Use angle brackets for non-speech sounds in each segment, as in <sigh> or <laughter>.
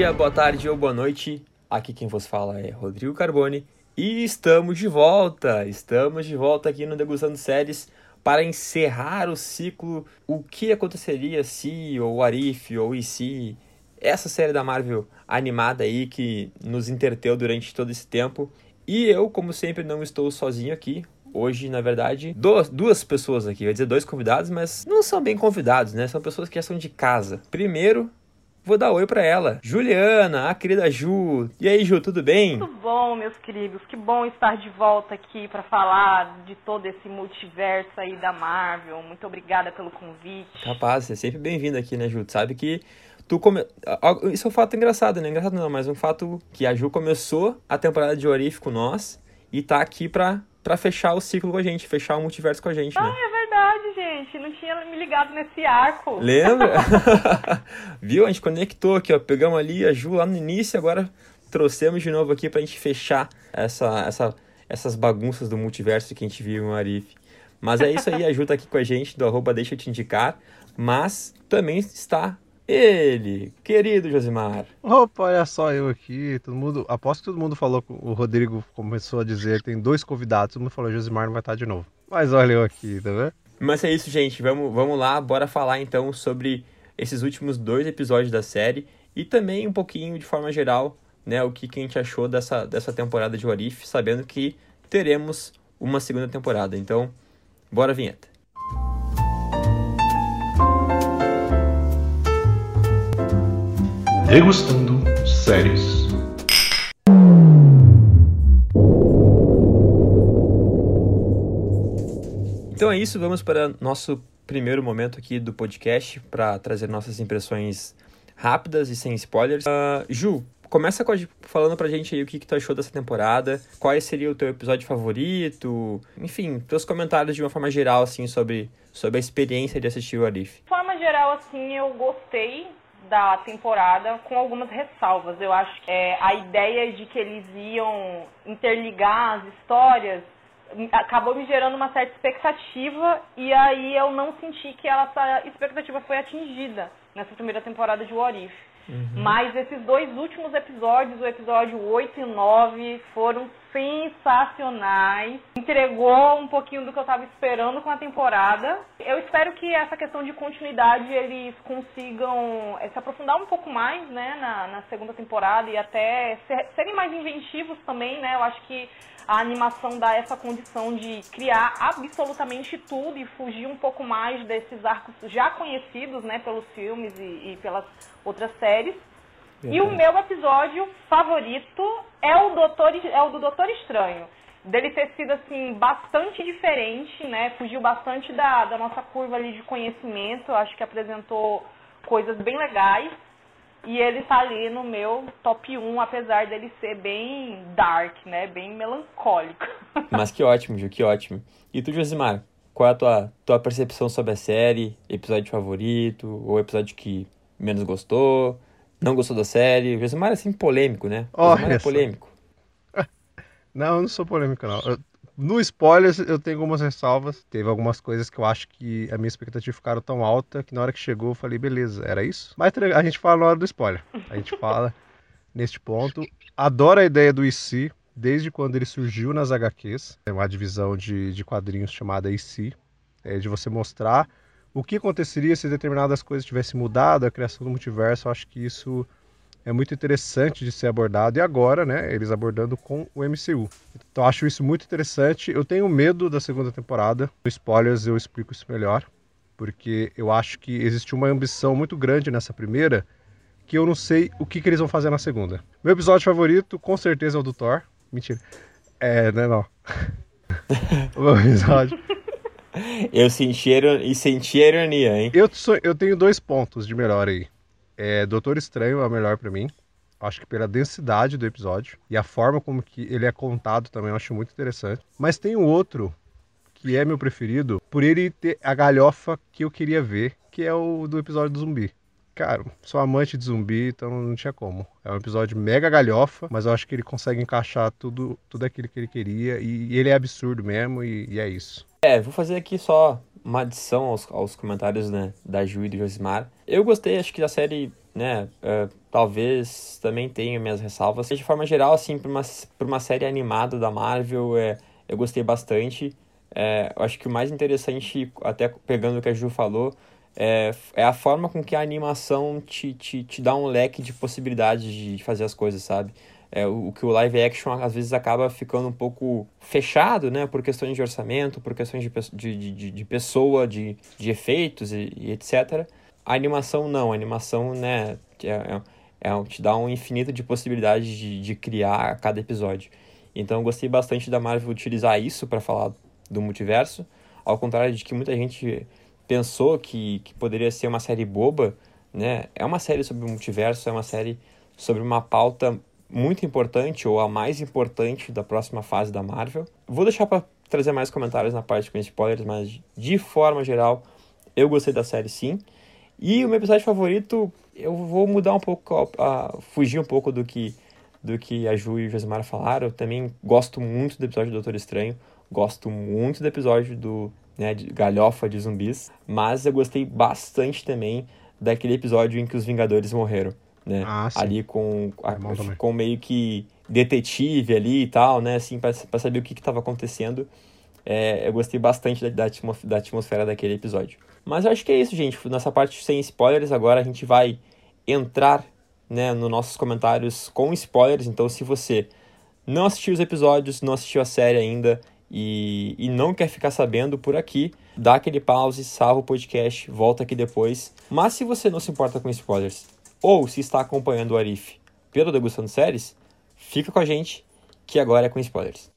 dia, boa tarde ou boa noite. Aqui quem vos fala é Rodrigo Carboni e estamos de volta. Estamos de volta aqui no Degustando Séries para encerrar o ciclo O que aconteceria se ou Arif ou e se essa série da Marvel animada aí que nos interteu durante todo esse tempo. E eu, como sempre, não estou sozinho aqui. Hoje, na verdade, duas, duas pessoas aqui, vai dizer dois convidados, mas não são bem convidados, né? São pessoas que já são de casa. Primeiro, vou dar oi para ela. Juliana, a querida Ju. E aí, Ju, tudo bem? Tudo bom, meus queridos. Que bom estar de volta aqui para falar de todo esse multiverso aí da Marvel. Muito obrigada pelo convite. Capaz, você é sempre bem-vindo aqui, né, Ju? Tu sabe que tu come... Isso é um fato engraçado, né? Engraçado não, mas um fato que a Ju começou a temporada de Orif com nós e tá aqui pra para fechar o ciclo com a gente, fechar o multiverso com a gente, ah, né? é verdade, gente. Não tinha me ligado nesse arco. Lembra? <laughs> <laughs> Viu? A gente conectou aqui, ó. Pegamos ali a Ju lá no início, agora trouxemos de novo aqui pra gente fechar essa, essa, essas bagunças do multiverso que a gente viu em Arif. Mas é isso aí, a Ju tá aqui com a gente, do arroba deixa eu te indicar. Mas também está ele, querido Josimar. Opa, olha só eu aqui. Todo mundo, aposto que todo mundo falou, o Rodrigo começou a dizer, tem dois convidados, todo mundo falou, Josimar não vai estar de novo. Mas olha eu aqui, tá vendo? Mas é isso, gente. Vamos, vamos lá, bora falar então sobre esses últimos dois episódios da série e também um pouquinho de forma geral, né, o que, que a gente achou dessa, dessa temporada de Warif, sabendo que teremos uma segunda temporada. Então, bora vinheta. Degustando séries. Então é isso, vamos para nosso primeiro momento aqui do podcast para trazer nossas impressões rápidas e sem spoilers. Uh, Ju, começa com a, falando pra gente aí o que, que tu achou dessa temporada, qual seria o teu episódio favorito, enfim, teus comentários de uma forma geral, assim, sobre, sobre a experiência de assistir o Arif. De forma geral, assim, eu gostei da temporada com algumas ressalvas. Eu acho que é, a ideia de que eles iam interligar as histórias acabou me gerando uma certa expectativa e aí eu não senti que essa expectativa foi atingida nessa primeira temporada de What If. Uhum. Mas esses dois últimos episódios, o episódio 8 e 9, foram sensacionais. Entregou um pouquinho do que eu estava esperando com a temporada. Eu espero que essa questão de continuidade eles consigam eh, se aprofundar um pouco mais né, na, na segunda temporada e até ser, serem mais inventivos também, né? Eu acho que a animação dá essa condição de criar absolutamente tudo e fugir um pouco mais desses arcos já conhecidos, né, pelos filmes e, e pelas outras séries. E o meu episódio favorito é o, Doutor, é o do Doutor Estranho. Dele ter sido, assim, bastante diferente, né? Fugiu bastante da, da nossa curva ali de conhecimento. Acho que apresentou coisas bem legais. E ele tá ali no meu top 1, apesar dele ser bem dark, né? Bem melancólico. <laughs> Mas que ótimo, Ju, que ótimo. E tu, Josimar, qual é a tua, tua percepção sobre a série? Episódio favorito? Ou episódio que menos gostou? Não gostou da série? O Josimar é assim polêmico, né? O Josimar é polêmico. <laughs> Não, eu não sou polêmico, não. Eu, no spoilers, eu tenho algumas ressalvas. Teve algumas coisas que eu acho que a minha expectativa ficaram tão alta que na hora que chegou eu falei, beleza, era isso? Mas a gente fala na hora do spoiler. A gente fala <laughs> neste ponto. Adoro a ideia do IC, desde quando ele surgiu nas HQs. É uma divisão de, de quadrinhos chamada IC. É de você mostrar o que aconteceria se determinadas coisas tivessem mudado, a criação do multiverso. Eu acho que isso é muito interessante de ser abordado e agora, né, eles abordando com o MCU. Então acho isso muito interessante. Eu tenho medo da segunda temporada. No spoilers eu explico isso melhor, porque eu acho que existe uma ambição muito grande nessa primeira que eu não sei o que, que eles vão fazer na segunda. Meu episódio favorito, com certeza, é o do Thor. Mentira. É, né, não. <laughs> o meu episódio. Eu senti, e senti a ironia, hein? Eu, sou, eu tenho dois pontos de melhor aí. É, Doutor Estranho é o melhor para mim. Acho que pela densidade do episódio e a forma como que ele é contado também eu acho muito interessante. Mas tem um outro que é meu preferido por ele ter a galhofa que eu queria ver, que é o do episódio do zumbi. Cara, sou amante de zumbi, então não tinha como. É um episódio mega galhofa, mas eu acho que ele consegue encaixar tudo, tudo aquilo que ele queria e, e ele é absurdo mesmo e, e é isso. É, vou fazer aqui só uma adição aos, aos comentários né, da Ju e do Josimar. Eu gostei, acho que a série né? Uh, talvez também tenha minhas ressalvas. De forma geral, assim, para uma, uma série animada da Marvel, é, eu gostei bastante. É, eu acho que o mais interessante, até pegando o que a Ju falou, é, é a forma com que a animação te, te, te dá um leque de possibilidades de fazer as coisas, sabe? É, o, que o live action às vezes acaba ficando um pouco fechado, né? Por questões de orçamento, por questões de, de, de, de pessoa, de, de efeitos e, e, etc. A animação não, a animação, né? É, é, é, te dá um infinito de possibilidades de, de criar cada episódio. Então eu gostei bastante da Marvel utilizar isso para falar do multiverso, ao contrário de que muita gente pensou que, que poderia ser uma série boba, né? É uma série sobre o multiverso, é uma série sobre uma pauta muito importante ou a mais importante da próxima fase da Marvel. Vou deixar para trazer mais comentários na parte com spoilers, mas de forma geral, eu gostei da série sim. E o meu episódio favorito, eu vou mudar um pouco, a, fugir um pouco do que do que a Ju e o Josimar falaram. Eu também gosto muito do episódio do Doutor Estranho, gosto muito do episódio do né, de galhofa de zumbis, mas eu gostei bastante também daquele episódio em que os Vingadores morreram né? Ah, ali com, a, é com meio que detetive ali e tal, né? Assim, para saber o que estava acontecendo. É, eu gostei bastante da, da, atmosfera daquele episódio. Mas eu acho que é isso, gente. Nessa parte sem spoilers, agora a gente vai entrar né, nos nossos comentários com spoilers. Então, se você não assistiu os episódios, não assistiu a série ainda e, e não quer ficar sabendo por aqui, dá aquele pause, salva o podcast, volta aqui depois. Mas se você não se importa com spoilers ou se está acompanhando o Arif pelo Degustando Séries, fica com a gente que agora é com spoilers.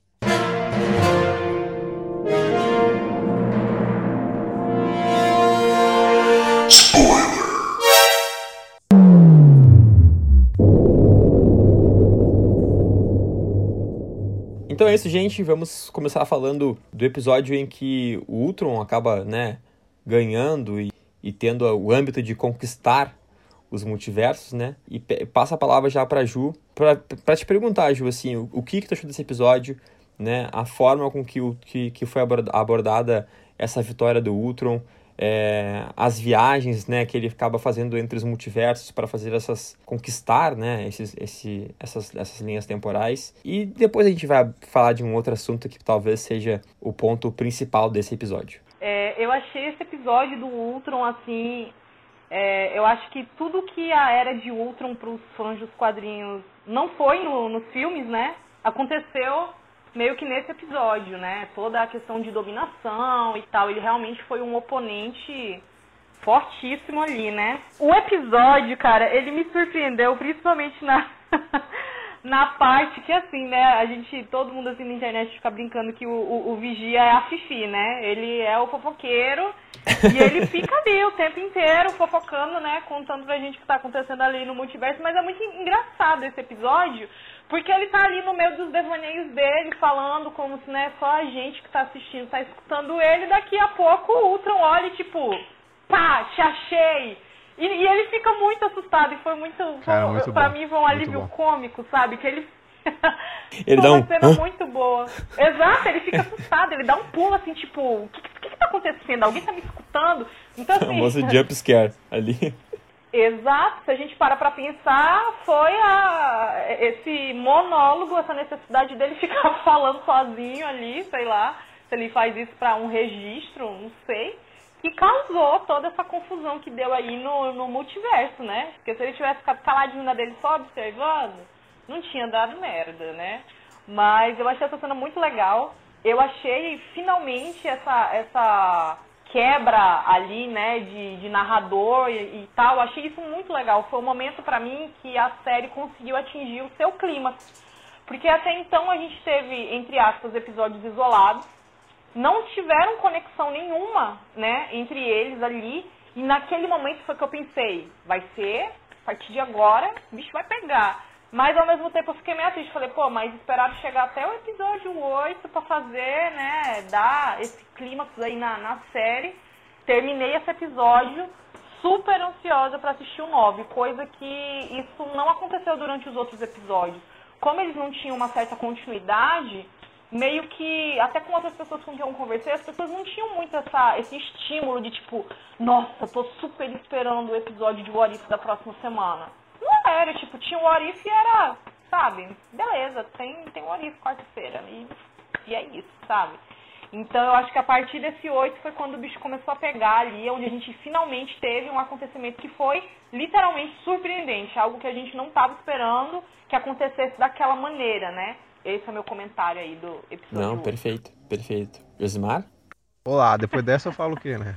Então é isso, gente. Vamos começar falando do episódio em que o Ultron acaba, né, ganhando e, e tendo o âmbito de conquistar os multiversos, né? E passa a palavra já para Ju, para te perguntar, Ju, assim, o, o que que tu achou desse episódio, né? A forma com que, o, que, que foi abordada essa vitória do Ultron, é, as viagens, né, que ele acaba fazendo entre os multiversos para fazer essas conquistar, né, esses, esse, essas, essas linhas temporais. E depois a gente vai falar de um outro assunto que talvez seja o ponto principal desse episódio. É, eu achei esse episódio do Ultron assim é, eu acho que tudo que a era de Ultron para os fãs dos quadrinhos não foi no, nos filmes, né? Aconteceu meio que nesse episódio, né? Toda a questão de dominação e tal. Ele realmente foi um oponente fortíssimo ali, né? O episódio, cara, ele me surpreendeu, principalmente na. <laughs> na parte que assim, né, a gente, todo mundo assim na internet fica brincando que o, o, o Vigia é a Fifi, né? Ele é o fofoqueiro e ele <laughs> fica ali o tempo inteiro fofocando, né, contando pra gente o que tá acontecendo ali no multiverso, mas é muito engraçado esse episódio, porque ele tá ali no meio dos devaneios dele, falando como se, né, só a gente que tá assistindo tá escutando ele, daqui a pouco o Ultron olha e tipo, pá, te achei! E, e, ele fica muito assustado e foi muito. Cara, foi, muito pra bom. mim foi um alívio cômico, sabe? Que ele. <laughs> ele dá uma cena muito boa. Exato, ele fica assustado, ele dá um pulo assim, tipo, o que, que, que tá acontecendo? Alguém tá me escutando? Então <laughs> assim. O famoso jump scare ali. Exato, se a gente para pra pensar, foi a, esse monólogo, essa necessidade dele <laughs> ficar falando sozinho ali, sei lá, se ele faz isso para um registro, não sei que causou toda essa confusão que deu aí no, no multiverso, né? Porque se ele tivesse ficado caladinho na dele só observando, não tinha dado merda, né? Mas eu achei essa cena muito legal. Eu achei finalmente essa, essa quebra ali, né, de, de narrador e, e tal. Achei isso muito legal. Foi um momento para mim que a série conseguiu atingir o seu clima. Porque até então a gente teve, entre aspas, episódios isolados não tiveram conexão nenhuma, né, entre eles ali. E naquele momento foi que eu pensei, vai ser, a partir de agora, o bicho vai pegar. Mas ao mesmo tempo eu fiquei meio triste, falei, pô, mas esperaram chegar até o episódio 8 para fazer, né, dar esse clímax aí na, na série. Terminei esse episódio super ansiosa para assistir o 9, coisa que isso não aconteceu durante os outros episódios. Como eles não tinham uma certa continuidade, meio que, até com outras pessoas com quem eu conversei, as pessoas não tinham muito essa, esse estímulo de tipo, nossa, tô super esperando o episódio de What If da próxima semana. Era, tipo, tinha o What If e era, sabe, beleza, tem, tem o What If quarta-feira. E, e é isso, sabe? Então eu acho que a partir desse 8 foi quando o bicho começou a pegar ali, onde a gente finalmente teve um acontecimento que foi literalmente surpreendente, algo que a gente não estava esperando que acontecesse daquela maneira, né? Esse é o meu comentário aí do episódio. Não, perfeito, perfeito. Josimar? Olá, depois dessa eu falo o quê, né?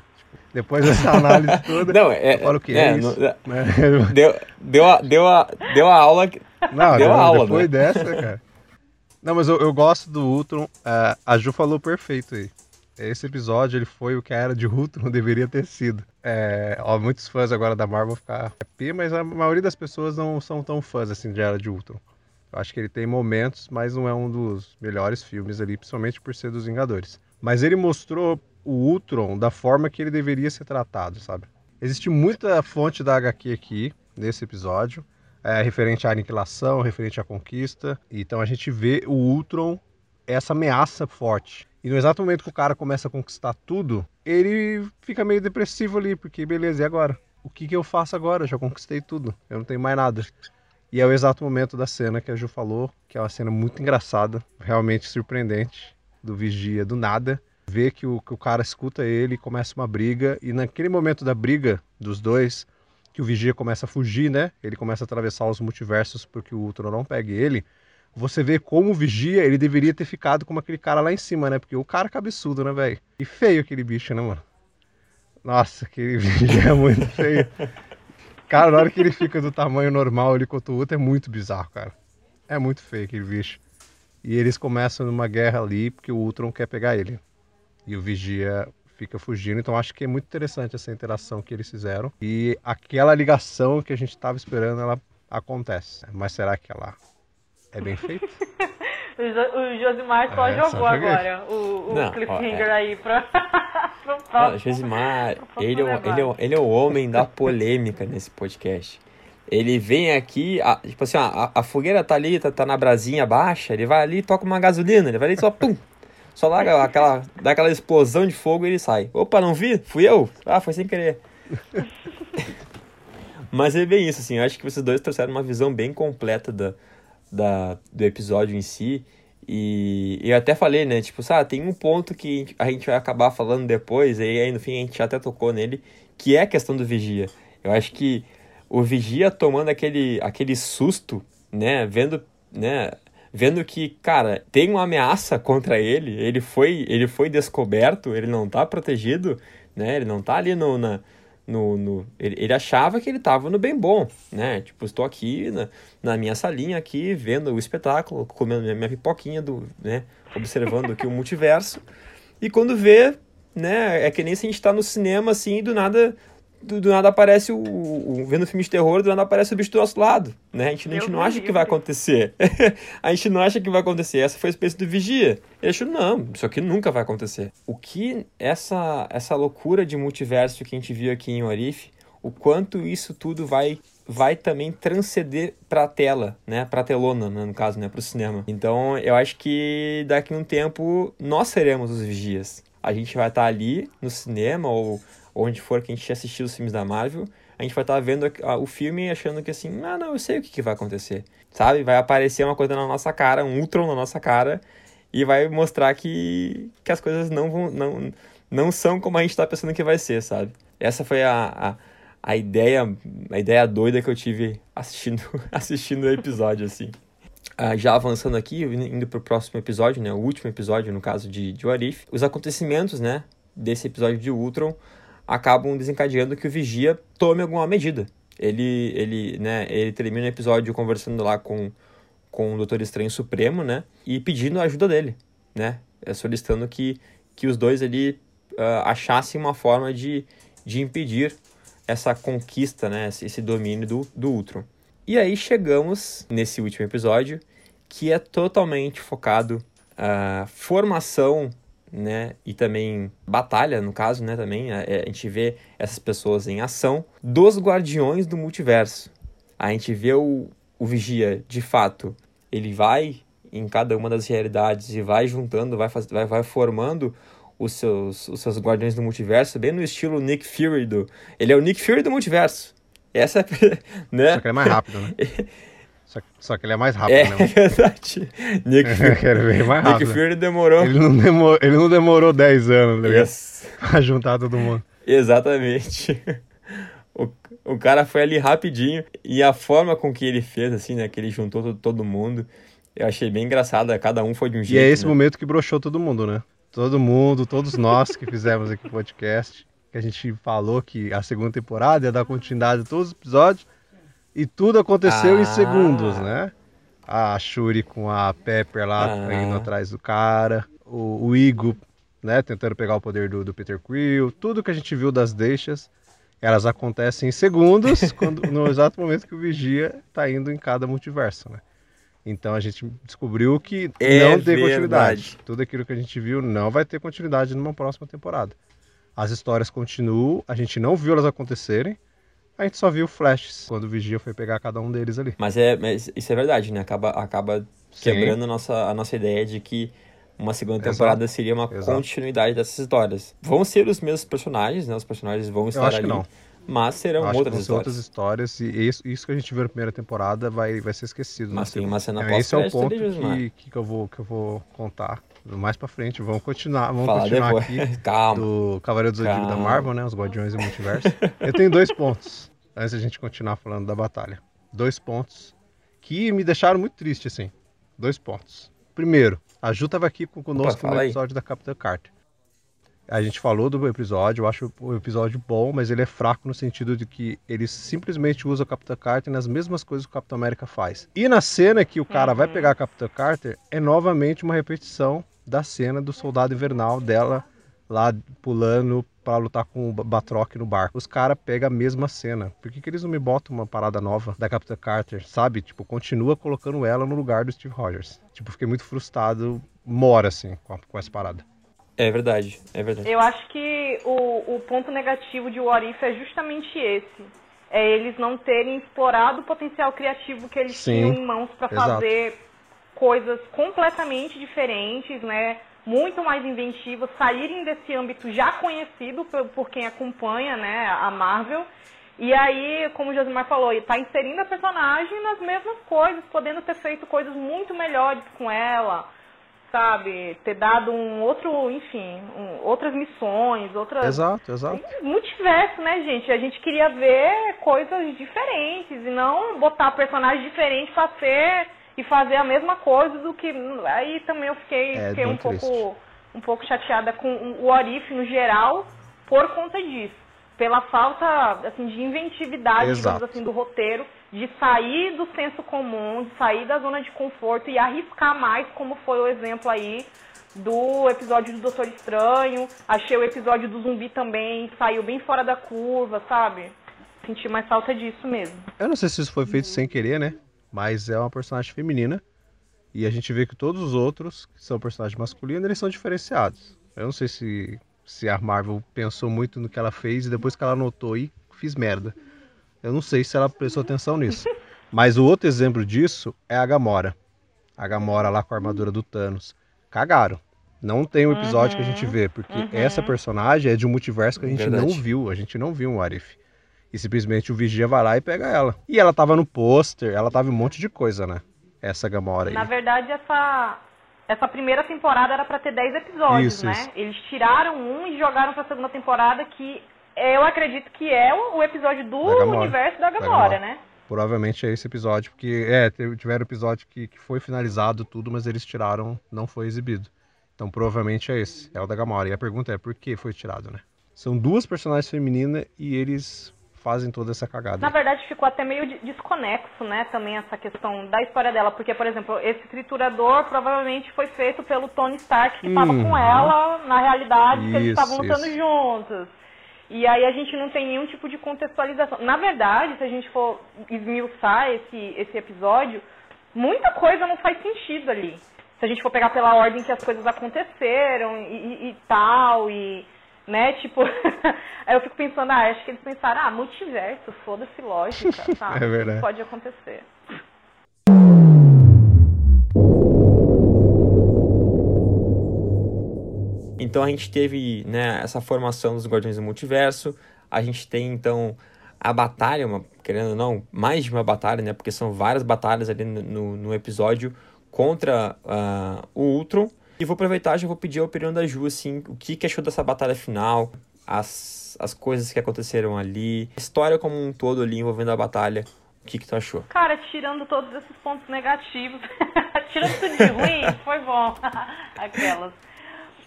Depois dessa análise toda, não, é, falo o quê? É, é isso, não, né? deu, deu, a, deu, a, deu a aula. Não, deu não, a aula, depois né? dessa, cara. Não, mas eu, eu gosto do Ultron. Uh, a Ju falou perfeito aí. Esse episódio ele foi o que a era de Ultron <laughs> deveria ter sido. É, ó, muitos fãs agora da Marvel ficar happy, mas a maioria das pessoas não são tão fãs assim de Era de Ultron. Eu acho que ele tem momentos, mas não é um dos melhores filmes ali, principalmente por ser dos Vingadores. Mas ele mostrou o Ultron da forma que ele deveria ser tratado, sabe? Existe muita fonte da HQ aqui nesse episódio é, referente à aniquilação, referente à conquista. Então a gente vê o Ultron, essa ameaça forte. E no exato momento que o cara começa a conquistar tudo, ele fica meio depressivo ali, porque beleza, e agora? O que, que eu faço agora? Eu já conquistei tudo, eu não tenho mais nada. E é o exato momento da cena que a Ju falou, que é uma cena muito engraçada, realmente surpreendente, do vigia do nada. Vê que o, que o cara escuta ele, começa uma briga, e naquele momento da briga dos dois, que o Vigia começa a fugir, né? Ele começa a atravessar os multiversos porque o Ultron não pegue ele. Você vê como o Vigia, ele deveria ter ficado como aquele cara lá em cima, né? Porque o cara é cabeçudo, né, velho? E feio aquele bicho, né, mano? Nossa, aquele <laughs> Vigia é muito feio. Cara, na hora que ele fica do tamanho normal ele contra o outro, é muito bizarro, cara. É muito feio aquele bicho. E eles começam numa guerra ali porque o Ultron quer pegar ele. E o Vigia fica fugindo. Então acho que é muito interessante essa interação que eles fizeram. E aquela ligação que a gente estava esperando, ela acontece. Mas será que ela é bem feita? <laughs> o Josimar só é, jogou só agora o, o Não, cliffhanger ó, é... aí pra. <laughs> Não, Josimar, ele, é, ele, é, ele é o homem da polêmica nesse podcast. Ele vem aqui, a, tipo assim, a, a, fogueira tá ali, tá, tá na brasinha baixa, ele vai ali, toca uma gasolina, ele vai ali só pum, só dá aquela, dá aquela explosão de fogo e ele sai. Opa, não vi? Fui eu? Ah, foi sem querer. <laughs> Mas é bem isso, assim. Eu acho que vocês dois trouxeram uma visão bem completa da, da, do episódio em si. E eu até falei, né? Tipo, sabe, tem um ponto que a gente vai acabar falando depois, e aí no fim a gente até tocou nele, que é a questão do vigia. Eu acho que o vigia tomando aquele, aquele susto, né? Vendo, né? Vendo que, cara, tem uma ameaça contra ele, ele foi, ele foi descoberto, ele não tá protegido, né? Ele não tá ali no, na, no, no ele, ele, achava que ele tava no bem bom, né? Tipo, estou aqui na, na minha salinha aqui, vendo o espetáculo, comendo minha, minha pipoquinha do, né? Observando aqui o multiverso. E quando vê, né? É que nem se a gente tá no cinema assim, e do nada do, do, nada aparece o, o, Vendo filme de terror, do nada aparece o bicho do nosso lado. Né? A gente, a gente não acha que vai acontecer. <laughs> a gente não acha que vai acontecer. Essa foi a experiência do Vigia. Ele achou, não, isso aqui nunca vai acontecer. O que essa, essa loucura de multiverso que a gente viu aqui em Orif, o quanto isso tudo vai vai também transcender para a tela, né, para a telona, né, no caso, né, para o cinema. Então, eu acho que daqui a um tempo nós seremos os vigias. A gente vai estar tá ali no cinema ou onde for que a gente assistir os filmes da Marvel, a gente vai estar tá vendo o filme achando que assim, ah, não, eu sei o que, que vai acontecer. Sabe? Vai aparecer uma coisa na nossa cara, um Ultron na nossa cara, e vai mostrar que, que as coisas não vão. Não, não são como a gente está pensando que vai ser, sabe? Essa foi a, a, a ideia a ideia doida que eu tive assistindo <laughs> assistindo o episódio, assim. Ah, já avançando aqui, indo para o próximo episódio, né? O último episódio, no caso de, de Warif. Os acontecimentos, né? Desse episódio de Ultron acabam desencadeando que o vigia tome alguma medida. Ele, ele, né, ele termina o episódio conversando lá com, com o Doutor Estranho Supremo, né, e pedindo a ajuda dele, né, é solicitando que, que os dois ali uh, achassem uma forma de, de impedir essa conquista, né, esse domínio do, do Ultron. E aí chegamos nesse último episódio, que é totalmente focado a uh, formação né? E também batalha, no caso, né? Também a, a, gente vê essas pessoas em ação dos Guardiões do Multiverso. A gente vê o, o Vigia, de fato, ele vai em cada uma das realidades e vai juntando, vai, faz, vai, vai formando os seus, os seus Guardiões do Multiverso, bem no estilo Nick Fury do. Ele é o Nick Fury do multiverso. Essa é. <laughs> Né? Só que ele é mais rápido, né? <laughs> Só, só que ele é mais rápido, É né? <laughs> verdade. Nick <laughs> Fury, é Nick. Fury demorou. Ele não demorou, ele não demorou 10 anos, tá? Yes. <laughs> Pra juntar todo mundo. Exatamente. O, o cara foi ali rapidinho e a forma com que ele fez, assim, né? Que ele juntou todo, todo mundo, eu achei bem engraçada. Cada um foi de um E jeito. é esse né? momento que broxou todo mundo, né? Todo mundo, todos nós que fizemos aqui o podcast, que a gente falou que a segunda temporada ia dar continuidade a todos os episódios, e tudo aconteceu Ah. em segundos, né? A Shuri com a Pepper lá Ah. indo atrás do cara, o, o Igo, né, tentando pegar o poder do, do Peter Quill, tudo que a gente viu das deixas, elas acontecem em segundos, <laughs> quando, no exato momento que o Vigia tá indo em cada multiverso, né? Então a gente descobriu que É não tem verdade. continuidade. Tudo aquilo que a gente viu não vai ter continuidade numa próxima temporada. As histórias continuam, a gente não viu elas acontecerem, a gente só viu flashes quando o Vigia foi pegar cada um deles ali. Mas, é, mas isso é verdade, né? Acaba, acaba Sim. quebrando a nossa, a nossa ideia de que uma segunda Exato. temporada seria uma Exato. continuidade dessas histórias. Vão ser os mesmos personagens, né? Os personagens vão estar acho que ali. não. Mas serão Eu acho que outras vão ser histórias. outras histórias e isso, isso que a gente viu na primeira temporada vai, vai ser esquecido. Mas tem segunda. uma cena Então, Esse é o ponto que, que, eu vou, que eu vou contar mais pra frente. Vamos continuar, vamos Falar continuar depois. aqui. <laughs> Calma. do Cavaleiro do Zodíaco da. Marvel, né? Os Guardiões do Multiverso. Eu tenho dois pontos, antes da gente continuar falando da batalha. Dois pontos que me deixaram muito triste, assim. Dois pontos. Primeiro, a Ju tava aqui com- conosco fala no aí. episódio da Capitã Carter. A gente falou do episódio, eu acho o episódio bom, mas ele é fraco no sentido de que ele simplesmente usa o Capitã Carter nas mesmas coisas que o Capitão América faz. E na cena que o cara vai pegar a Capitã Carter, é novamente uma repetição da cena do Soldado Invernal dela lá pulando pra lutar com o Batroc no barco. Os caras pegam a mesma cena. Por que, que eles não me botam uma parada nova da Capitã Carter, sabe? Tipo, continua colocando ela no lugar do Steve Rogers. Tipo, fiquei muito frustrado, mora assim, com, a- com essa parada. É verdade, é verdade. Eu acho que o, o ponto negativo de What If é justamente esse. É eles não terem explorado o potencial criativo que eles Sim, tinham em mãos para fazer coisas completamente diferentes, né? Muito mais inventivas, saírem desse âmbito já conhecido por, por quem acompanha, né, a Marvel. E aí, como o Josimar falou, está inserindo a personagem nas mesmas coisas, podendo ter feito coisas muito melhores com ela, sabe? Ter dado um outro, enfim, um- outras missões, outras. Exato, exato. Multiverso, né, gente? A gente queria ver coisas diferentes e não botar personagens diferentes pra ser e fazer a mesma coisa do que. Aí também eu fiquei, É, fiquei um pouco um pouco chateada com o Orif no geral por conta disso. Pela falta assim, de inventividade, assim, do roteiro, de sair do senso comum, de sair da zona de conforto e arriscar mais, como foi o exemplo aí do episódio do Doutor Estranho. Achei o episódio do zumbi também saiu bem fora da curva, sabe? Senti mais falta disso mesmo. Eu não sei se isso foi feito sem querer, né? Mas é uma personagem feminina. E a gente vê que todos os outros, que são personagens masculinos, eles são diferenciados. Eu não sei se, se a Marvel pensou muito no que ela fez e depois que ela notou aí, fiz merda. Eu não sei se ela prestou atenção nisso. <laughs> Mas o outro exemplo disso é a Gamora. A Gamora lá com a armadura do Thanos. Cagaram. Não tem um episódio que a gente vê, porque uhum. essa personagem é de um multiverso que a gente Verdade. não viu. A gente não viu um Arif. E simplesmente o Vigia vai lá e pega ela. E ela tava no pôster, ela tava em um monte de coisa, né? Essa Gamora aí. Na verdade, essa, essa primeira temporada era pra ter 10 episódios, Isso, né? isso. Eles tiraram um e jogaram pra segunda temporada, que eu acredito que é o, episódio do Da Gamora. universo da Da Gamora, Gamora. né? Provavelmente é esse episódio, porque é, tiveram episódio que, que foi finalizado tudo, mas eles tiraram, não foi exibido. Então provavelmente é esse, é o da Gamora. E a pergunta é por que foi tirado, né? São duas personagens femininas e eles fazem toda essa cagada. Na verdade, ficou até meio de- desconexo, né, também essa questão da história dela, porque, por exemplo, esse triturador provavelmente foi feito pelo Tony Stark, que estava Uhum. com ela, na realidade, que eles Isso, estavam lutando isso. juntos. E aí a gente não tem nenhum tipo de contextualização. Na verdade, se a gente for esmiuçar esse, esse episódio, muita coisa não faz sentido ali. Se a gente for pegar pela ordem que as coisas aconteceram e, e- e tal, e né? Tipo, aí <laughs> eu fico pensando, ah, acho que eles pensaram, ah, multiverso, foda-se lógica, <laughs> é sabe? é verdade. Pode acontecer. Então a gente teve né, essa formação dos Guardiões do Multiverso, a gente tem então a batalha, uma, querendo ou não, mais de uma batalha, né? Porque são várias batalhas ali no, no episódio contra uh, o Ultron. E vou aproveitar, já vou pedir a opinião da Ju, assim, o que, que achou dessa batalha final, as, as coisas que aconteceram ali, a história como um todo ali envolvendo a batalha. O que, que tu achou? Cara, tirando todos esses pontos negativos, <laughs> tirando tudo de ruim, <laughs> foi bom. <laughs> Aquelas.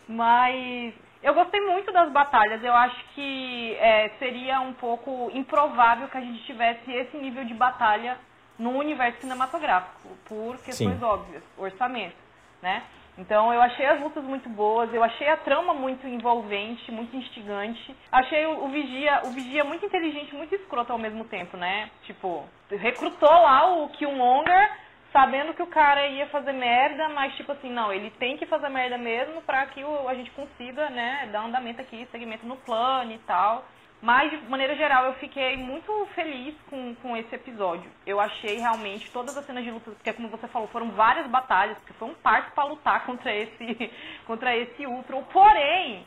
Mas eu gostei muito das batalhas. Eu acho que é, seria um pouco improvável que a gente tivesse esse nível de batalha no universo cinematográfico, por questões Sim. óbvias, orçamento, né? Então eu achei as lutas muito boas, eu achei a trama muito envolvente, muito instigante. Achei o, o Vigia, o Vigia muito inteligente, muito escroto ao mesmo tempo, né? Tipo, recrutou lá o Killmonger sabendo que o cara ia fazer merda, mas tipo assim, não, ele tem que fazer merda mesmo para que o, a gente consiga, né, dar andamento aqui, segmento no plano e tal. Mas, de maneira geral, eu fiquei muito feliz com, com esse episódio. Eu achei realmente todas as cenas de luta, porque como você falou, foram várias batalhas, porque foi um parto para lutar contra esse, <laughs> contra esse Ultron. Porém,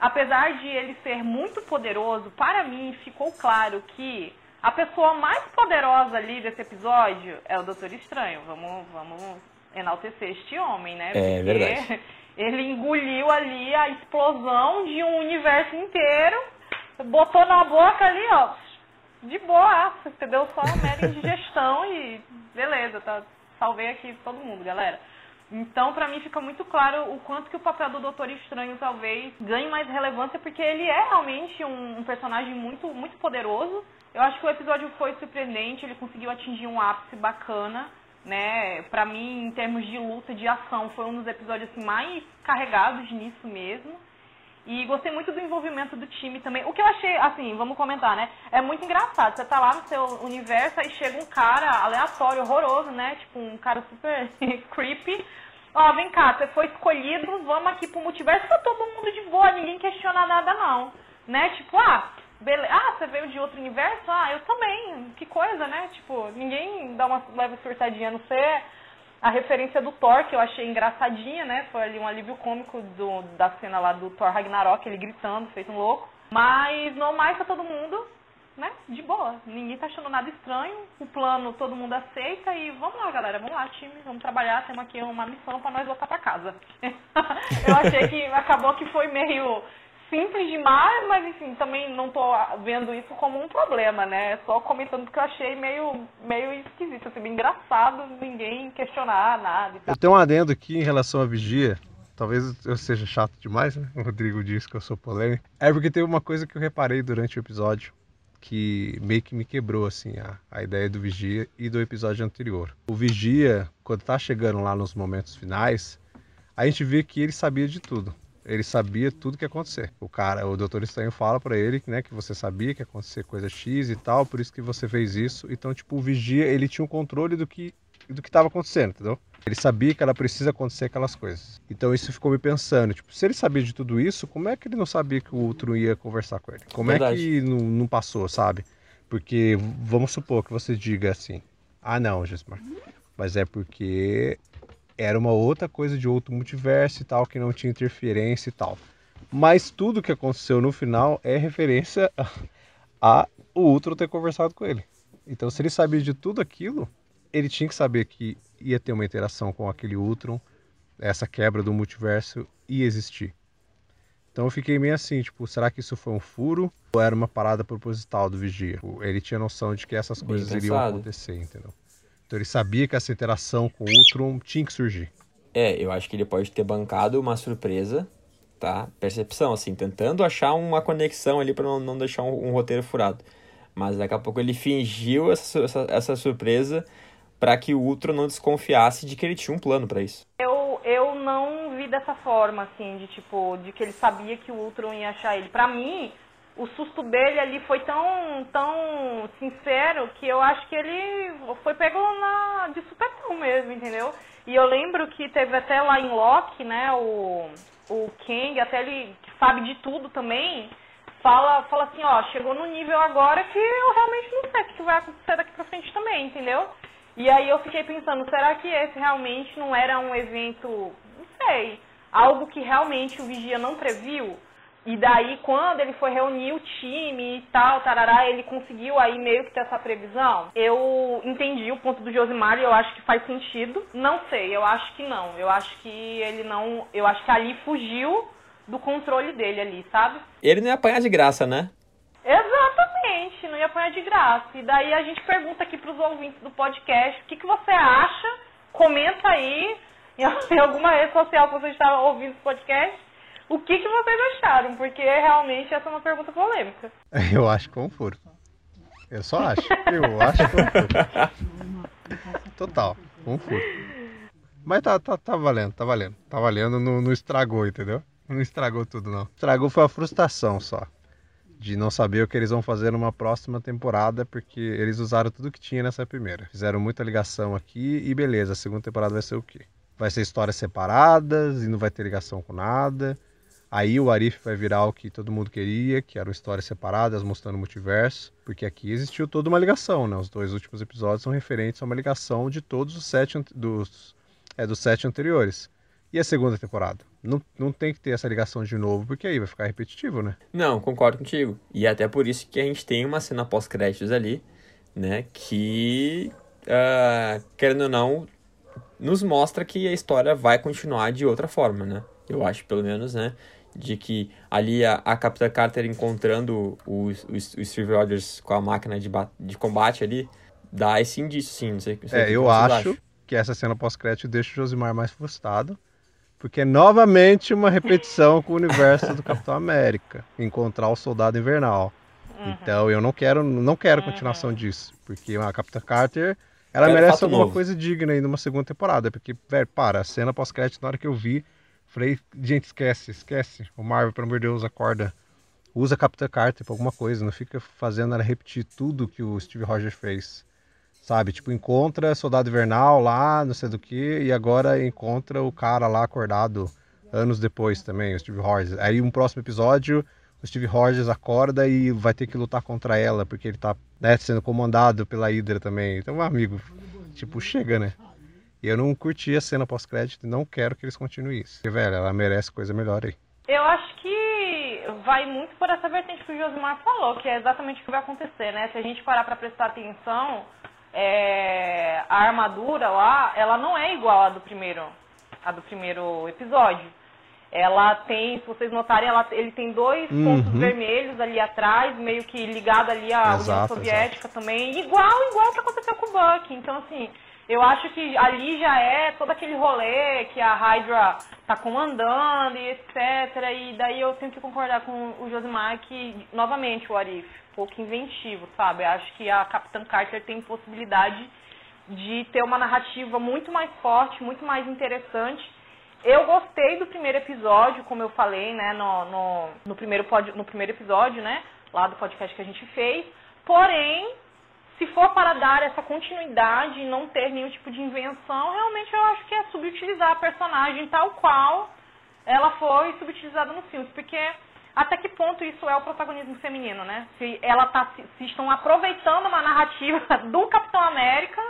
apesar de ele ser muito poderoso, para mim ficou claro que a pessoa mais poderosa ali desse episódio é o Doutor Estranho. Vamos, vamos enaltecer este homem, né? É verdade. <laughs> Ele engoliu ali a explosão de um universo inteiro, botou na boca ali, ó, de boa, entendeu? Só uma mera indigestão e beleza, tá? Salvei aqui todo mundo, galera. Então, para mim, fica muito claro o quanto que o papel do Doutor Estranho talvez ganhe mais relevância, porque ele é realmente um, um personagem muito, muito poderoso eu acho que o episódio foi surpreendente, ele conseguiu atingir um ápice bacana, né? Pra mim, em termos de luta, de ação, foi um dos episódios assim, mais carregados nisso mesmo. E gostei muito do envolvimento do time também. O que eu achei, assim, vamos comentar, né? É muito engraçado. Você tá lá no seu universo e chega um cara aleatório, horroroso, né? Tipo, um cara super <laughs> creepy. Ó, vem cá, você foi escolhido, vamos aqui pro multiverso. Tá todo mundo de boa, ninguém questiona nada, não. Né? Tipo, ah, Bele... Ah, você veio de outro universo? Ah, eu também. Que coisa, né? Tipo, ninguém dá uma leve surtadinha, a não ser a referência do Thor, que eu achei engraçadinha, né? Foi ali um alívio cômico do, da cena lá do Thor Ragnarok, ele gritando, feito um louco. Mas no mais tá todo mundo, né? De boa. Ninguém tá achando nada estranho. O plano todo mundo aceita e vamos lá, galera. Vamos lá, time. Vamos trabalhar. Temos aqui uma missão para nós voltar para casa. <laughs> eu achei que acabou que foi meio simples demais, mas enfim, também não tô vendo isso como um problema, né? Só comentando que eu achei meio, meio esquisito, assim, engraçado ninguém questionar nada. Eu tenho um adendo aqui em relação à vigia. Talvez eu seja chato demais, né? O Rodrigo disse que eu sou polêmico. É porque teve uma coisa que eu reparei durante o episódio que meio que me quebrou assim a, a ideia do Vigia e do episódio anterior. O Vigia, quando tá chegando lá nos momentos finais, a gente vê que ele sabia de tudo ele sabia tudo que ia acontecer. O cara, o Doutor Estranho fala para ele, né, que você sabia que ia acontecer coisa X e tal, por isso que você fez isso. Então, tipo, o vigia, ele tinha um controle do que do que estava acontecendo, entendeu? Ele sabia que ela precisa acontecer aquelas coisas. Então isso ficou me pensando, tipo, se ele sabia de tudo isso, como é que ele não sabia que o outro ia conversar com ele? Como Verdade. é que não, não passou, sabe? Porque vamos supor que você diga assim: "Ah, não, Gismar, mas é porque era uma outra coisa de outro multiverso e tal, que não tinha interferência e tal. Mas tudo que aconteceu no final é referência a, a o Ultron ter conversado com ele. Então, se ele sabia de tudo aquilo, ele tinha que saber que ia ter uma interação com aquele Ultron, essa quebra do multiverso ia existir. Então eu fiquei meio assim, tipo, será que isso foi um furo ou era uma parada proposital do Vigia? Ele tinha noção de que essas coisas iriam acontecer, entendeu? Então ele sabia que essa interação com o Ultron tinha que surgir. É, eu acho que ele pode ter bancado uma surpresa, tá? Percepção, assim, tentando achar uma conexão ali para não, não deixar um, um, roteiro furado. Mas daqui a pouco ele fingiu essa, essa, essa surpresa para que o Ultron não desconfiasse de que ele tinha um plano para isso. Eu, eu não vi dessa forma, assim, de tipo, de que ele sabia que o Ultron ia achar ele. Para mim, o susto dele ali foi tão, tão sincero que eu acho que ele foi pego na, de supetão mesmo, entendeu? E eu lembro que teve até lá em Loki, né, o, o Kang, até ele que sabe de tudo também, fala, fala assim, ó, chegou no nível agora que eu realmente não sei o que vai acontecer daqui pra frente também, entendeu? E aí eu fiquei pensando, será que esse realmente não era um evento, não sei, algo que realmente o Vigia não previu. E daí, quando ele foi reunir o time e tal, tarará, ele conseguiu aí meio que ter essa previsão. Eu entendi o ponto do Josimar e eu acho que faz sentido. Não sei, eu acho que não. Eu acho que ele não. Eu acho que ali fugiu do controle dele ali, sabe? Ele não ia apanhar de graça, né? Exatamente, não ia apanhar de graça. E daí a gente pergunta aqui para os ouvintes do podcast o que, que você acha. Comenta aí <laughs> em alguma rede social que você está ouvindo esse podcast o que, que vocês acharam? Porque realmente essa é uma pergunta polêmica. <laughs> Eu acho furo. Eu só acho. Eu acho furo. Total, furo. Mas tá, tá, tá valendo, tá valendo. Tá valendo, não, não estragou, entendeu? Não estragou tudo, não. Estragou foi a frustração só. De não saber o que eles vão fazer numa próxima temporada, porque eles usaram tudo que tinha nessa primeira. Fizeram muita ligação aqui e beleza, a segunda temporada vai ser o quê? Vai ser histórias separadas e não vai ter ligação com nada. Aí o Arif vai virar o que todo mundo queria, que eram histórias separadas mostrando o multiverso, porque aqui existiu toda uma ligação, né? Os dois últimos episódios são referentes a uma ligação de todos os sete dos, é, dos sete anteriores. E a segunda temporada? Não, não tem que ter essa ligação de novo, porque aí vai ficar repetitivo, né? Não, concordo contigo. E é até por isso que a gente tem uma cena pós-créditos ali, né? Que, uh, querendo ou não, nos mostra que a história vai continuar de outra forma, né? Eu acho, pelo menos, né? De que ali a, a Capitã Carter encontrando o, o, o Steve Rogers com a máquina de, de combate ali, dá esse indício, sim. Não sei, não sei é, eu acho acham. que essa cena pós-crédito deixa o Josimar mais frustrado, porque é novamente uma repetição com o universo do Capitão América, encontrar o Soldado Invernal. Uhum. Então eu não quero, não quero uhum. continuação disso, porque a Capitã Carter ela merece alguma novo. coisa digna aí numa segunda temporada, porque, velho, para, a cena pós-crédito, na hora que eu vi, Falei, gente, esquece, esquece. O Marvel, pelo amor de Deus, acorda. Usa Capitã Carter pra alguma coisa, não fica fazendo ela repetir tudo que o Steve Rogers fez. Sabe? Tipo, encontra Soldado Invernal lá, não sei do que, e agora encontra o cara lá acordado anos depois também, o Steve Rogers. Aí um próximo episódio, o Steve Rogers acorda e vai ter que lutar contra ela, porque ele tá né, sendo comandado pela Hydra também. Então, amigo, tipo, chega, né? E eu não curti a cena pós-crédito e não quero que eles continuem isso. Porque, velho, ela merece coisa melhor aí. Eu acho que vai muito por essa vertente que o Josimar falou, que é exatamente o que vai acontecer, né? Se a gente parar para prestar atenção, é... a armadura lá, ela não é igual à do primeiro, a do primeiro episódio. Ela tem, se vocês notarem, ela, ele tem dois uhum. pontos vermelhos ali atrás, meio que ligado ali à exato, União Soviética exato. também, igual, igual que aconteceu com o Buck. Então, assim, eu acho que ali já é todo aquele rolê que a Hydra tá comandando e etc. E daí eu tenho que concordar com o Josimar que, novamente, o Arif, pouco inventivo, sabe? Eu acho que a Capitã Carter tem possibilidade de ter uma narrativa muito mais forte, muito mais interessante. Eu gostei do primeiro episódio, como eu falei, né, no, no, no, primeiro, pod, no primeiro episódio, né, lá do podcast que a gente fez. Porém, se for para dar essa continuidade e não ter nenhum tipo de invenção, realmente eu acho que é subutilizar a personagem tal qual ela foi subutilizada no filme. Porque até que ponto isso é o protagonismo feminino, né? Se ela tá, se, se estão aproveitando uma narrativa <laughs> do Capitão América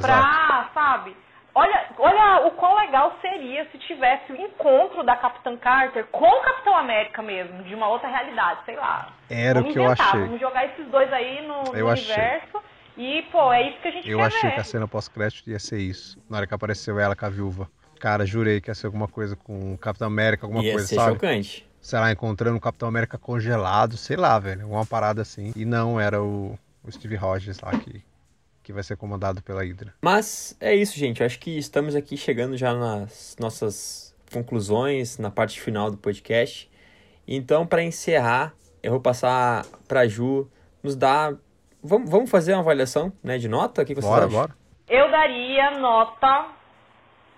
pra, sabe? Olha, olha o quão legal seria se tivesse o encontro da Capitã Carter com o Capitão América mesmo, de uma outra realidade, sei lá. Era vamos o que inventar, eu achei. Vamos jogar esses dois aí no, no universo. E, pô, é isso que a gente eu achei ver. que a cena pós-crédito ia ser isso. Na hora que apareceu ela com a viúva. Cara, jurei que ia ser alguma coisa com o Capitão América, alguma ia coisa, ser sabe? chocante. Sei lá, encontrando o Capitão América congelado, sei lá, velho. Alguma parada assim. E não, era o, o Steve Rogers lá que que vai ser comandado pela Hydra. Mas é isso, gente. Eu acho que estamos aqui chegando já nas nossas conclusões, na parte final do podcast. Então, para encerrar, eu vou passar para Ju nos dar. Vamos, vamos fazer uma avaliação né, de nota? O que você bora, acha? Bora. Eu daria nota.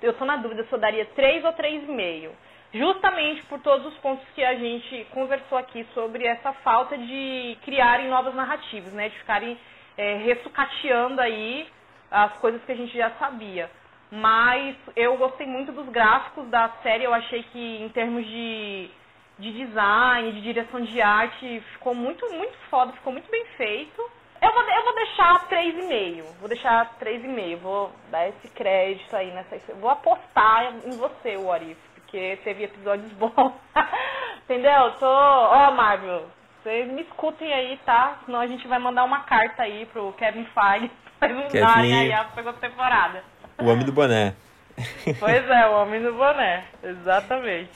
Eu tô na dúvida se eu daria 3 ou 3,5. Justamente por todos os pontos que a gente conversou aqui sobre essa falta de criarem novas narrativas, né? De ficarem é, ressucateando aí as coisas que a gente já sabia. Mas eu gostei muito dos gráficos da série, eu achei que em termos de, de design, de direção de arte, ficou muito, muito foda, ficou muito bem feito. Eu vou, eu vou deixar 3,5. Vou deixar 3,5. Vou dar esse crédito aí nessa. Vou apostar em você, o Arif, porque porque teve episódios bons. <laughs> Entendeu? Tô. Ó, oh, Marvel, vocês me escutem aí, tá? Senão a gente vai mandar uma carta aí pro Kevin Feige <laughs> pra darem aí a segunda temporada. O homem do boné. <laughs> Pois é, o homem do boné. Exatamente.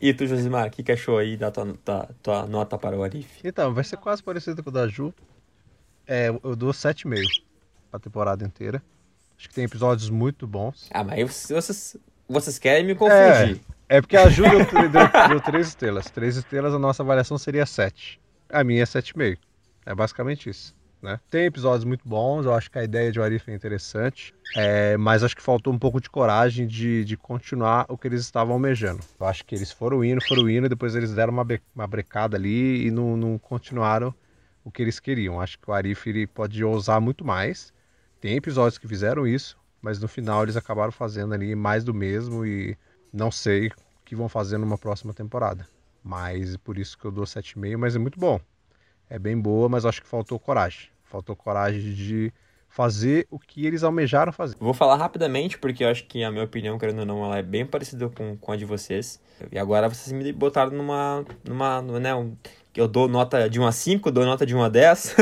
E tu, Josimar, o que, que achou aí da tua, tua, tua nota para o Arif? Então, vai ser quase parecido com o da Ju. É, eu dou 7,5 pra temporada inteira. Acho que tem episódios muito bons. Ah, mas vocês, vocês querem me confundir. É, é porque a Ju deu, deu, deu 3 estrelas. 3 estrelas, a nossa avaliação seria 7. A minha é 7,5. É basicamente isso. Né? Tem episódios muito bons, eu acho que a ideia de Warif é interessante, é, mas acho que faltou um pouco de coragem de, de continuar o que eles estavam almejando. Eu acho que eles foram indo, foram indo, depois eles deram uma, uma brecada ali e não, não continuaram o que eles queriam. Acho que o Arif pode ousar muito mais. Tem episódios que fizeram isso, mas no final eles acabaram fazendo ali mais do mesmo e não sei o que vão fazer numa próxima temporada. Mas por isso que eu dou 7,5, mas é muito bom é bem boa, mas acho que faltou coragem. Faltou coragem de fazer o que eles almejaram fazer. Vou falar rapidamente, porque eu acho que a minha opinião, querendo ou não, ela é bem parecida com, com a de vocês. E agora vocês me botaram numa. numa né, um, eu dou nota de 1 a 5, dou nota de 1 a 10.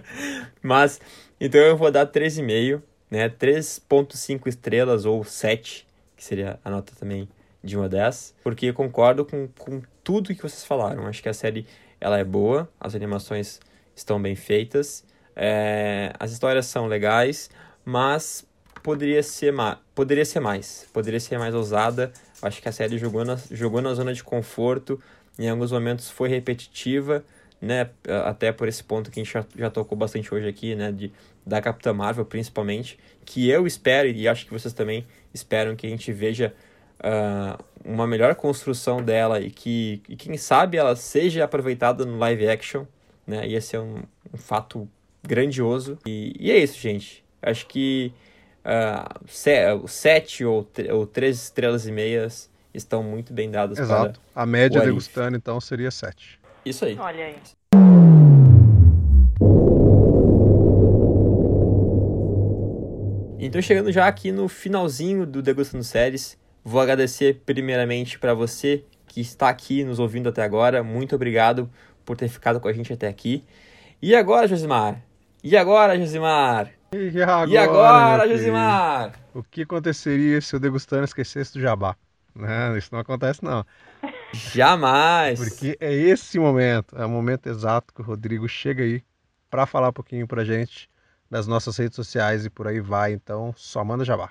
<laughs> Mas, então eu vou dar 3,5, né? 3,5 estrelas ou 7, que seria a nota também de 1 a 10. Porque concordo com, com tudo que vocês falaram. Acho que a série ela é boa, as animações estão bem feitas, é, as histórias são legais, mas poderia ser, poderia ser mais, poderia ser mais ousada. Acho que a série jogou na, jogou na zona de conforto, em alguns momentos foi repetitiva, né? Até por esse ponto que a gente já, já tocou bastante hoje aqui, né? De, da Capitã Marvel, principalmente, que eu espero e acho que vocês também esperam que a gente veja uh, uma melhor construção dela e que, e quem sabe, ela seja aproveitada no live action, né? Ia ser um, um fato grandioso. E, e, é isso, gente. Acho que uh, sete ou, ou três estrelas e meias estão muito bem dadas Exato. para A média degustando, então, seria sete. Isso aí. Olha aí. Então, chegando já aqui no finalzinho do Degustando Séries, Vou agradecer primeiramente para você que está aqui nos ouvindo até agora. Muito obrigado por ter ficado com a gente até aqui. E agora, Josimar? E agora, Josimar? E agora, e agora Josimar? O que aconteceria se o degustando esquecesse do jabá? Não, isso não acontece não. Jamais! Porque é esse momento, é o momento exato que o Rodrigo chega aí para falar um pouquinho pra gente das nossas redes sociais e por aí vai. Então, só manda jabá.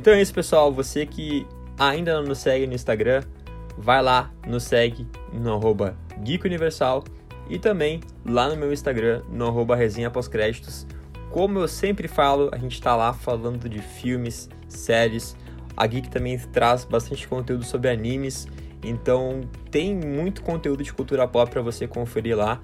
Então é isso, pessoal. Você que ainda não nos segue no Instagram, vai lá, nos segue no arroba Geek Universal e também lá no meu Instagram, no arroba Resenha Pós-Créditos. Como eu sempre falo, a gente está lá falando de filmes, séries. A Geek também traz bastante conteúdo sobre animes, então tem muito conteúdo de cultura pop para você conferir lá.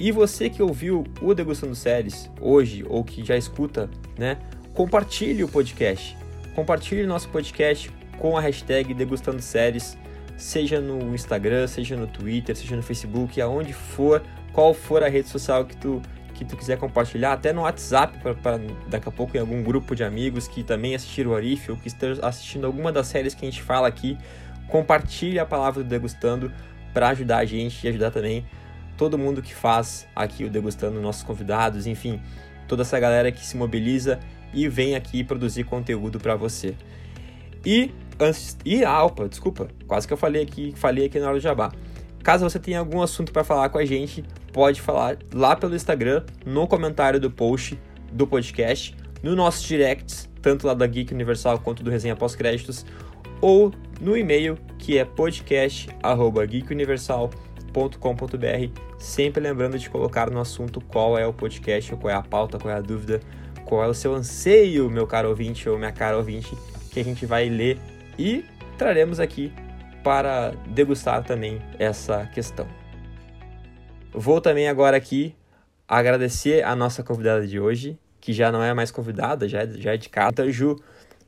E você que ouviu o Degustando Séries hoje ou que já escuta, né? Compartilhe o podcast Compartilhe nosso podcast com a hashtag Degustando Séries, seja no Instagram, seja no Twitter, seja no Facebook, aonde for, qual for a rede social que tu, que tu quiser compartilhar, até no WhatsApp, para daqui a pouco em algum grupo de amigos que também assistiram o Arif ou que estejam assistindo alguma das séries que a gente fala aqui, compartilhe a palavra do Degustando para ajudar a gente e ajudar também todo mundo que faz aqui o Degustando, nossos convidados, enfim, toda essa galera que se mobiliza e vem aqui produzir conteúdo para você. E antes e ah, desculpa, quase que eu falei aqui, falei aqui na hora do jabá. Caso você tenha algum assunto para falar com a gente, pode falar lá pelo Instagram, no comentário do post do podcast, no nosso direct, tanto lá da Geek Universal quanto do Resenha Pós-Créditos, ou no e-mail que é podcast@geekuniversal.com.br, sempre lembrando de colocar no assunto qual é o podcast, qual é a pauta, qual é a dúvida qual é o seu anseio, meu caro ouvinte ou minha cara ouvinte, que a gente vai ler e traremos aqui para degustar também essa questão. Vou também agora aqui agradecer a nossa convidada de hoje, que já não é mais convidada, já, é, já é de casa. Então, Ju,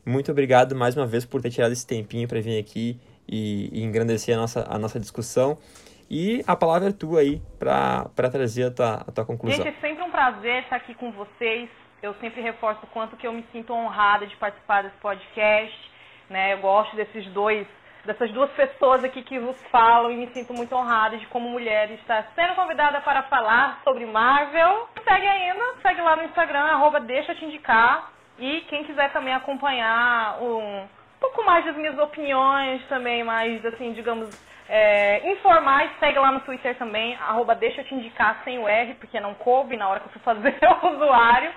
muito obrigado mais uma vez por ter tirado esse tempinho para vir aqui e, e, engrandecer a nossa, a nossa discussão. E a palavra é tua aí para trazer a tua, a tua conclusão. Gente, é sempre um prazer estar aqui com vocês eu sempre reforço o quanto que eu me sinto honrada de participar desse podcast, né? Eu gosto desses dois, dessas duas pessoas aqui que vos falam e me sinto muito honrada de como mulher estar sendo convidada para falar sobre Marvel. Segue ainda, segue lá no Instagram, arroba deixa te indicar. E quem quiser também acompanhar um pouco mais das minhas opiniões também, mais assim, digamos, é, informais, segue lá no Twitter também, arroba deixa eu te indicar sem o R, porque não coube na hora que eu fui fazer <laughs> o usuário.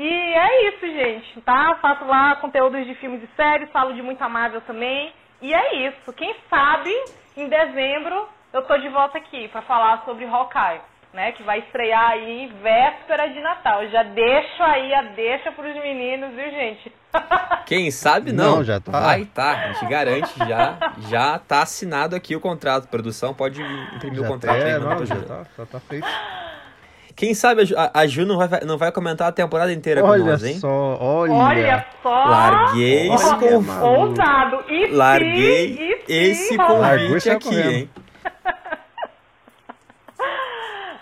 E é isso, gente, tá? Faço lá conteúdos de filmes e séries, falo de muita Marvel também. E é isso. Quem sabe, em dezembro, eu tô de volta aqui para falar sobre Hawkeye, né? Que vai estrear aí véspera de Natal. Já deixo aí a deixa pros meninos, viu, gente? <laughs> Quem sabe não. Não, já tá. Vai tá, a gente garante já. Já tá assinado aqui o contrato. Produção pode imprimir o Já contrato até- aí. manda não, já tá, já tá feito. Quem sabe a Ju, a- a Ju não, vai, não vai comentar a temporada inteira com Olha nós, hein? só, olha. Olha só! Larguei esse Olha, convite. mano. Ousado! E se- Larguei e se esse e convite saiu aqui, correndo. hein? <laughs>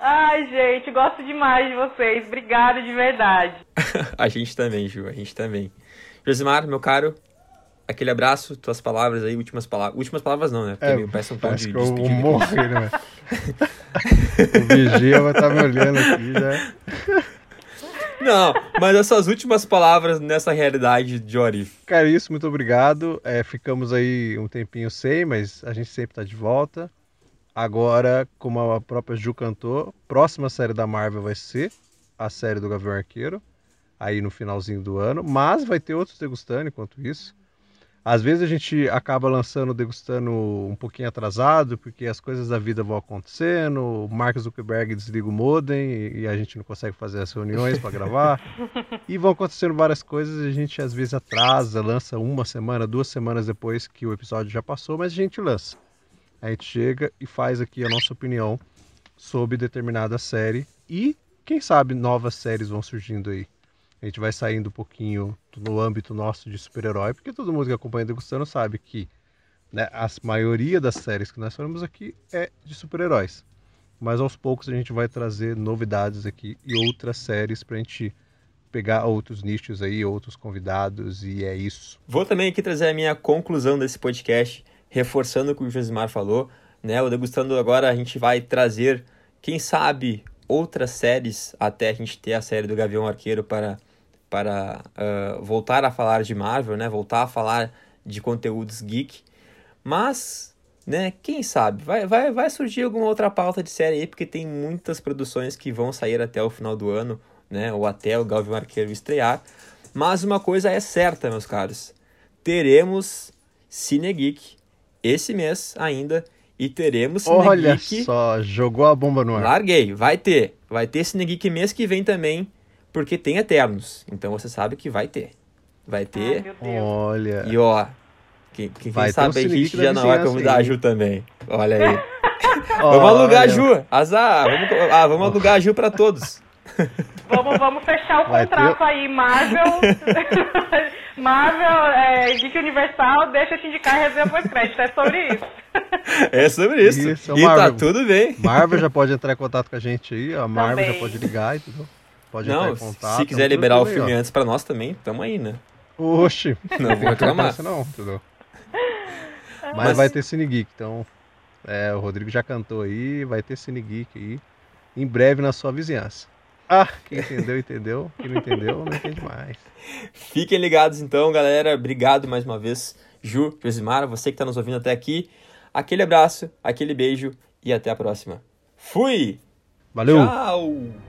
Ai, gente, gosto demais de vocês. Obrigada de verdade. <laughs> a gente também, Ju, a gente também. Josimar, meu caro, aquele abraço, tuas palavras aí, últimas palavras. Últimas palavras não, né? Porque É, me parece um tom de que eu vou morrer, né? <laughs> o vigia vai estar me olhando aqui já. Não, mas as suas últimas palavras nessa realidade de Orif. Cara, isso, muito obrigado. É, ficamos aí um tempinho sem, mas a gente sempre tá de volta. Agora, como a própria Ju cantou, próxima série da Marvel vai ser a série do Gavião Arqueiro, aí no finalzinho do ano, mas vai ter outros degustando enquanto isso. Às vezes a gente acaba lançando degustando um pouquinho atrasado, porque as coisas da vida vão acontecendo, o Mark Zuckerberg desliga o modem e e a gente não consegue fazer as reuniões para gravar. <laughs> E vão acontecendo várias coisas e a gente às vezes atrasa, lança uma semana, duas semanas depois que o episódio já passou, mas a gente lança. A gente chega e faz aqui a nossa opinião sobre determinada série e quem sabe novas séries vão surgindo aí. A gente vai saindo um pouquinho no âmbito nosso de super-herói, porque todo mundo que acompanha Degustando sabe que né, a maioria das séries que nós falamos aqui é de super-heróis. Mas aos poucos a gente vai trazer novidades aqui e outras séries pra gente pegar outros nichos aí, outros convidados, e é isso. Vou também aqui trazer a minha conclusão desse podcast, reforçando o que o Josimar falou, né? O Degustando agora a gente vai trazer, quem sabe, outras séries até a gente ter a série do Gavião Arqueiro para, para ah, voltar a falar de Marvel, né? Voltar a falar de conteúdos geek. Mas, né, quem sabe, vai, vai, vai surgir alguma outra pauta de série aí, porque tem muitas produções que vão sair até o final do ano, né? Ou até o Gavião Arqueiro estrear. Mas uma coisa é certa, meus caros. Teremos Cine Geek esse mês ainda. E teremos Cine Olha Geek. só, jogou a bomba no ar. Larguei, vai ter. Vai ter Cine Geek mês que vem também, porque tem Eternos. Então você sabe que vai ter. Vai Ai, ter. meu Deus. Olha, e ó, quem, quem Vai sabe um a Cine gente Geek da já não vai convidar a aí. Ju também. Olha aí. <laughs> Olha. Vamos alugar a Ju. Azar. Vamos, ah, vamos alugar a Ju pra todos. <laughs> Vamos, vamos fechar o Vai contrato ter- aí, Marvel. <laughs> Marvel, é, Geek Universal, deixa eu te indicar a resenha pós-crédito. É sobre isso. É sobre isso. Isso, e tá Marvel. tudo bem. Marvel já pode entrar em contato com a gente aí, a Marvel Também. já pode ligar, entendeu? Pode entrar Não, em contato. se quiser tudo liberar o aí, filme ó. antes pra nós também, tamo aí, né? Oxi, Não vou reclamar. Não, entendeu? <laughs> Mas, Mas- vai ter Cine Geek, então. É, o Rodrigo já cantou aí, vai ter Cine Geek aí. Em breve na sua vizinhança. Ah, quem entendeu, entendeu. Quem não entendeu, não entende mais. Fiquem ligados então, galera. Obrigado mais uma vez, Ju, Josimara, você que tá nos ouvindo até aqui. Aquele abraço, aquele beijo e até a próxima. Fui! Valeu! Tchau!